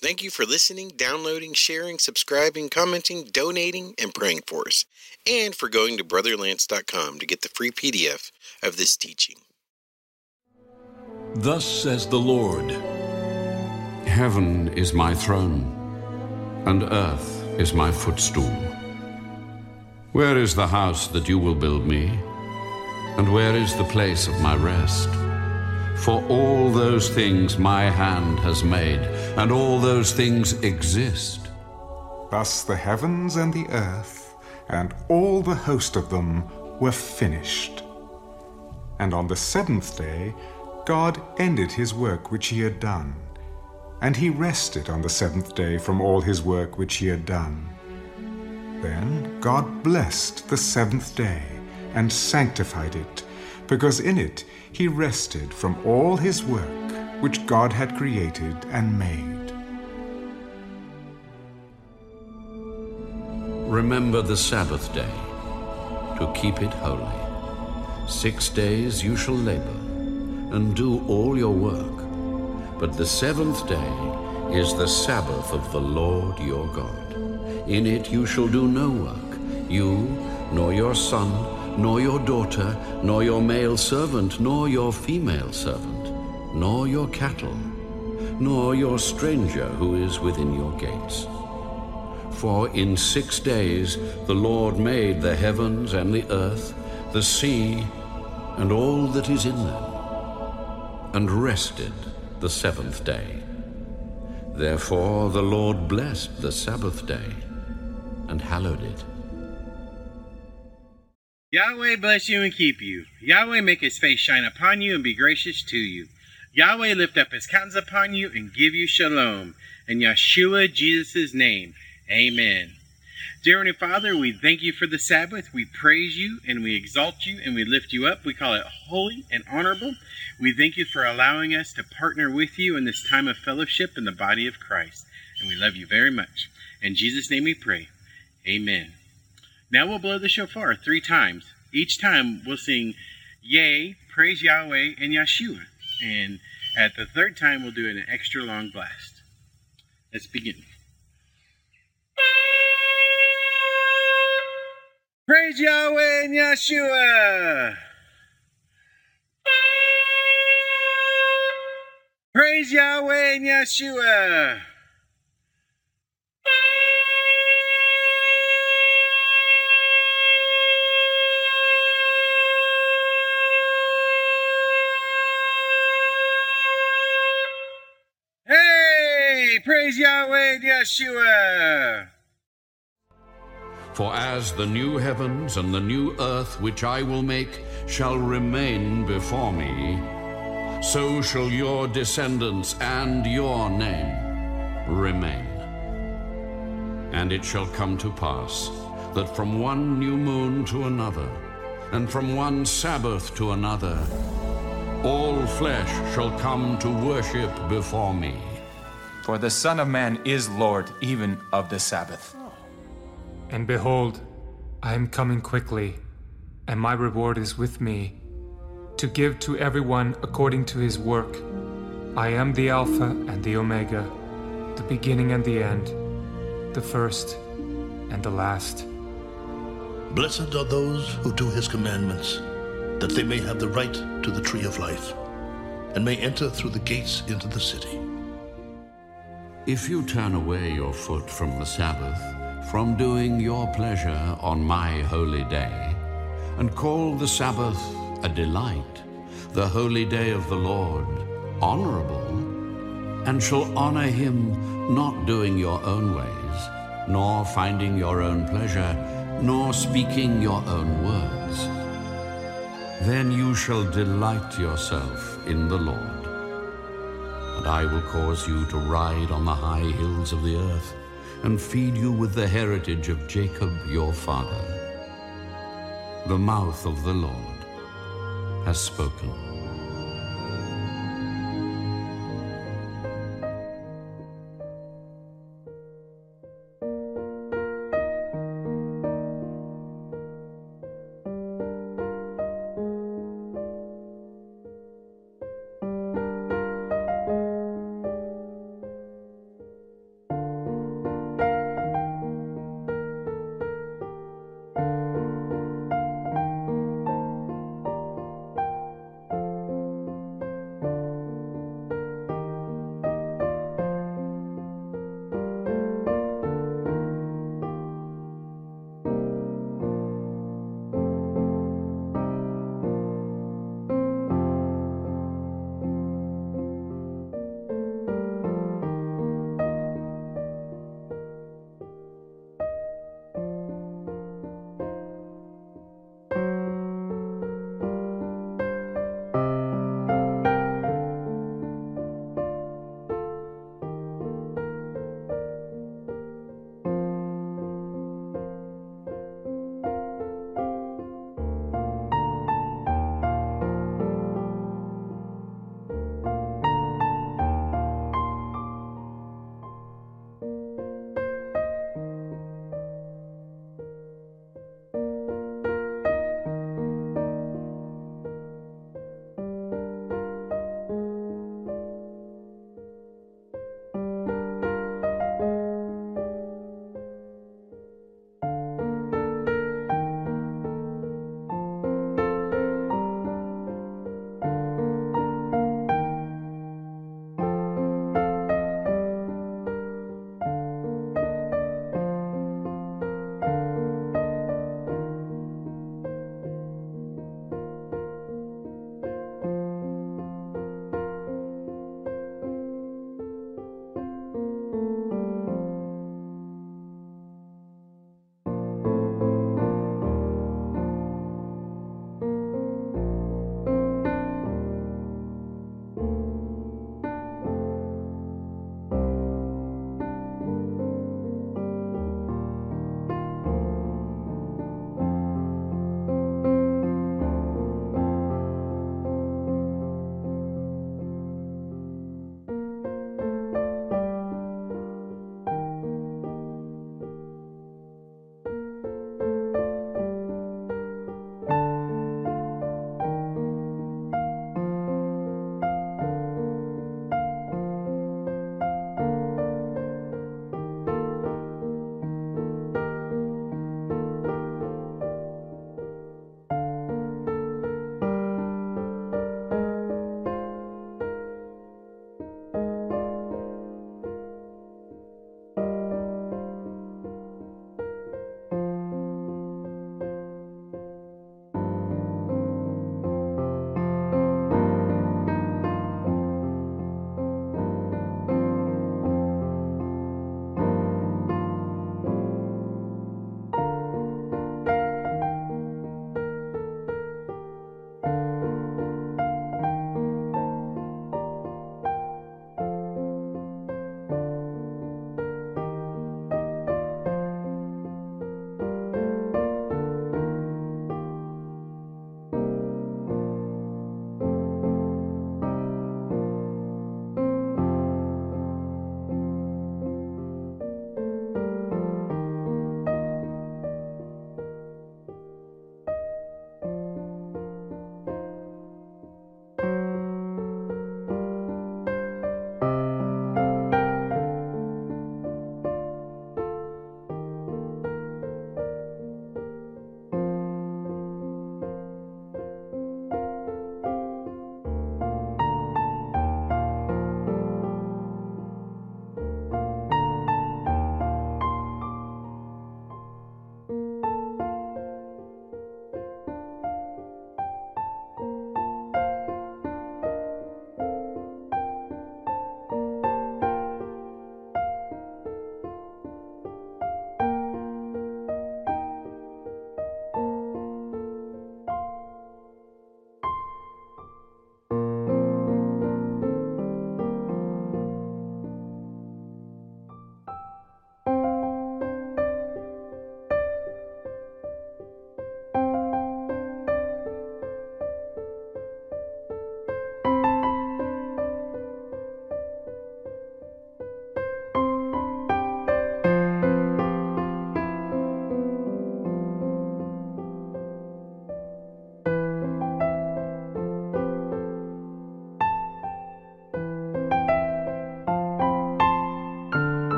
Thank you for listening, downloading, sharing, subscribing, commenting, donating, and praying for us, and for going to brotherlance.com to get the free PDF of this teaching. Thus says the Lord Heaven is my throne, and earth is my footstool. Where is the house that you will build me? And where is the place of my rest? For all those things my hand has made, and all those things exist. Thus the heavens and the earth, and all the host of them, were finished. And on the seventh day, God ended his work which he had done. And he rested on the seventh day from all his work which he had done. Then God blessed the seventh day and sanctified it, because in it he rested from all his work which God had created and made. Remember the Sabbath day, to keep it holy. Six days you shall labor, and do all your work. But the seventh day is the Sabbath of the Lord your God. In it you shall do no work, you, nor your son, nor your daughter, nor your male servant, nor your female servant, nor your cattle, nor your stranger who is within your gates. For in six days the Lord made the heavens and the earth, the sea, and all that is in them, and rested the seventh day. Therefore the Lord blessed the Sabbath day and hallowed it. Yahweh bless you and keep you. Yahweh make his face shine upon you and be gracious to you. Yahweh lift up his countenance upon you and give you shalom. In Yeshua Jesus' name, amen. Dear Heavenly Father, we thank you for the Sabbath. We praise you and we exalt you and we lift you up. We call it holy and honorable. We thank you for allowing us to partner with you in this time of fellowship in the body of Christ. And we love you very much. In Jesus' name we pray. Amen. Now we'll blow the shofar three times. Each time we'll sing Yay, Praise Yahweh, and Yeshua. And at the third time, we'll do an extra long blast. Let's begin. Praise Yahweh and Yeshua. Praise Yahweh and Yeshua. Praise Yahweh and Yeshua. For as the new heavens and the new earth which I will make shall remain before me, so shall your descendants and your name remain. And it shall come to pass that from one new moon to another, and from one Sabbath to another, all flesh shall come to worship before me. For the Son of Man is Lord even of the Sabbath. And behold, I am coming quickly, and my reward is with me, to give to everyone according to his work. I am the Alpha and the Omega, the beginning and the end, the first and the last. Blessed are those who do his commandments, that they may have the right to the tree of life, and may enter through the gates into the city. If you turn away your foot from the Sabbath, from doing your pleasure on my holy day, and call the Sabbath a delight, the holy day of the Lord honorable, and shall honor him not doing your own ways, nor finding your own pleasure, nor speaking your own words, then you shall delight yourself in the Lord. And I will cause you to ride on the high hills of the earth, and feed you with the heritage of Jacob your father. The mouth of the Lord has spoken.